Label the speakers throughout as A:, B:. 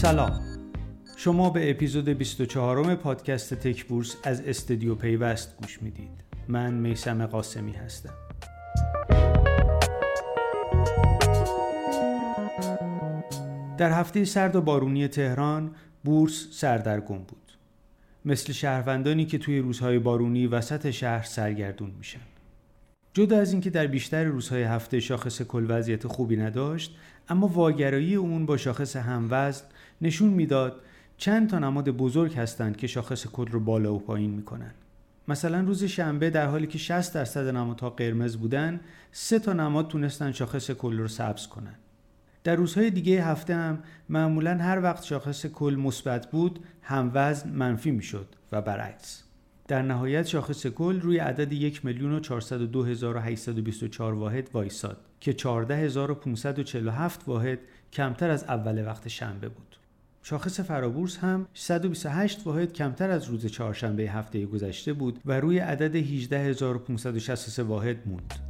A: سلام. شما به اپیزود 24 پادکست تک بورس از استودیو پیوست گوش می‌دید. من میسم قاسمی هستم. در هفته سرد و بارونی تهران بورس سردرگم بود. مثل شهروندانی که توی روزهای بارونی وسط شهر سرگردون میشن. جدا از اینکه در بیشتر روزهای هفته شاخص کل وضعیت خوبی نداشت اما واگرایی اون با شاخص هموزن نشون می‌داد چند تا نماد بزرگ هستند که شاخص کل رو بالا و پایین می‌کنن. مثلا روز شنبه در حالی که 60 درصد نمادها قرمز بودن سه تا نماد تونستن شاخص کل رو سبز کنن. در روزهای دیگه هفته هم معمولا هر وقت شاخص کل مثبت بود هم وزن منفی می‌شد و برعکس. در نهایت شاخص کل روی عدد 1 میلیون و 402824 واحد وایساد که 14547 واحد کمتر از اول وقت شنبه بود. شاخص فرابورس هم 128 واحد کمتر از روز چهارشنبه هفته گذشته بود و روی عدد 18563 واحد موند.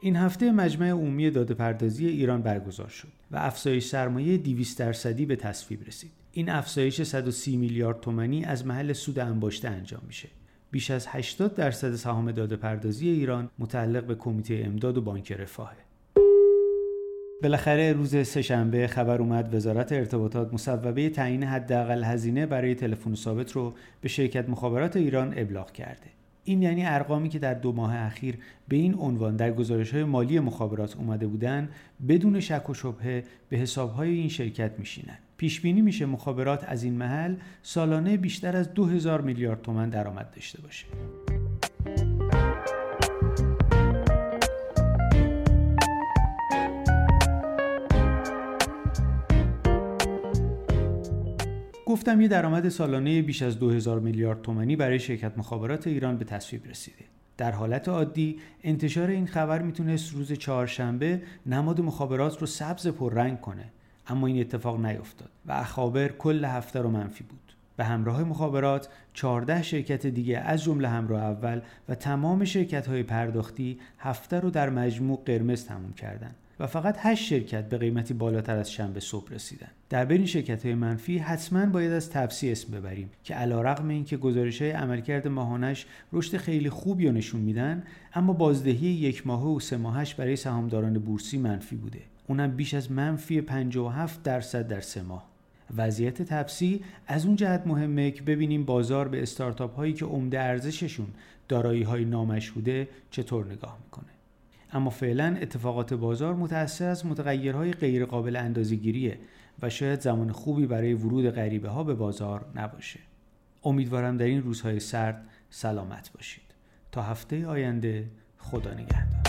A: این هفته مجمع عمومی داده پردازی ایران برگزار شد و افزایش سرمایه 200 درصدی به تصویب رسید. این افزایش 130 میلیارد تومانی از محل سود انباشته انجام میشه. بیش از 80 درصد سهام داده پردازی ایران متعلق به کمیته امداد و بانک رفاهه. بالاخره روز سهشنبه خبر اومد وزارت ارتباطات مصوبه تعیین حداقل هزینه برای تلفن ثابت رو به شرکت مخابرات ایران ابلاغ کرده. این یعنی ارقامی که در دو ماه اخیر به این عنوان در گزارش های مالی مخابرات اومده بودن بدون شک و شبهه به حساب های این شرکت میشینن. پیش بینی میشه مخابرات از این محل سالانه بیشتر از 2000 میلیارد تومن درآمد داشته باشه. گفتم یه درآمد سالانه بیش از 2000 میلیارد تومانی برای شرکت مخابرات ایران به تصویب رسیده. در حالت عادی انتشار این خبر می‌تونست روز چهارشنبه نماد مخابرات رو سبز پررنگ کنه اما این اتفاق نیفتاد و اخابر کل هفته رو منفی بود. به همراه مخابرات 14 شرکت دیگه از جمله همراه اول و تمام شرکت های پرداختی هفته رو در مجموع قرمز تموم کردند و فقط 8 شرکت به قیمتی بالاتر از شنبه صبح رسیدن. در بین شرکت های منفی حتما باید از تپسی اسم ببریم که علا رقم این که گزارش های عملکرد ماهانش رشد خیلی خوبی رو نشون میدن اما بازدهی یک ماهه و سه ماهش برای سهامداران بورسی منفی بوده. اونم بیش از منفی 57 درصد در سه ماه. وضعیت تپسی از اون جهت مهمه که ببینیم بازار به استارتاپ هایی که عمده ارزششون دارایی های نامشهوده چطور نگاه می‌کنه. اما فعلا اتفاقات بازار متأثر از متغیرهای غیرقابل اندازه‌گیریه و شاید زمان خوبی برای ورود غریبه ها به بازار نباشه. امیدوارم در این روزهای سرد سلامت باشید. تا هفته آینده خدا نگهدار.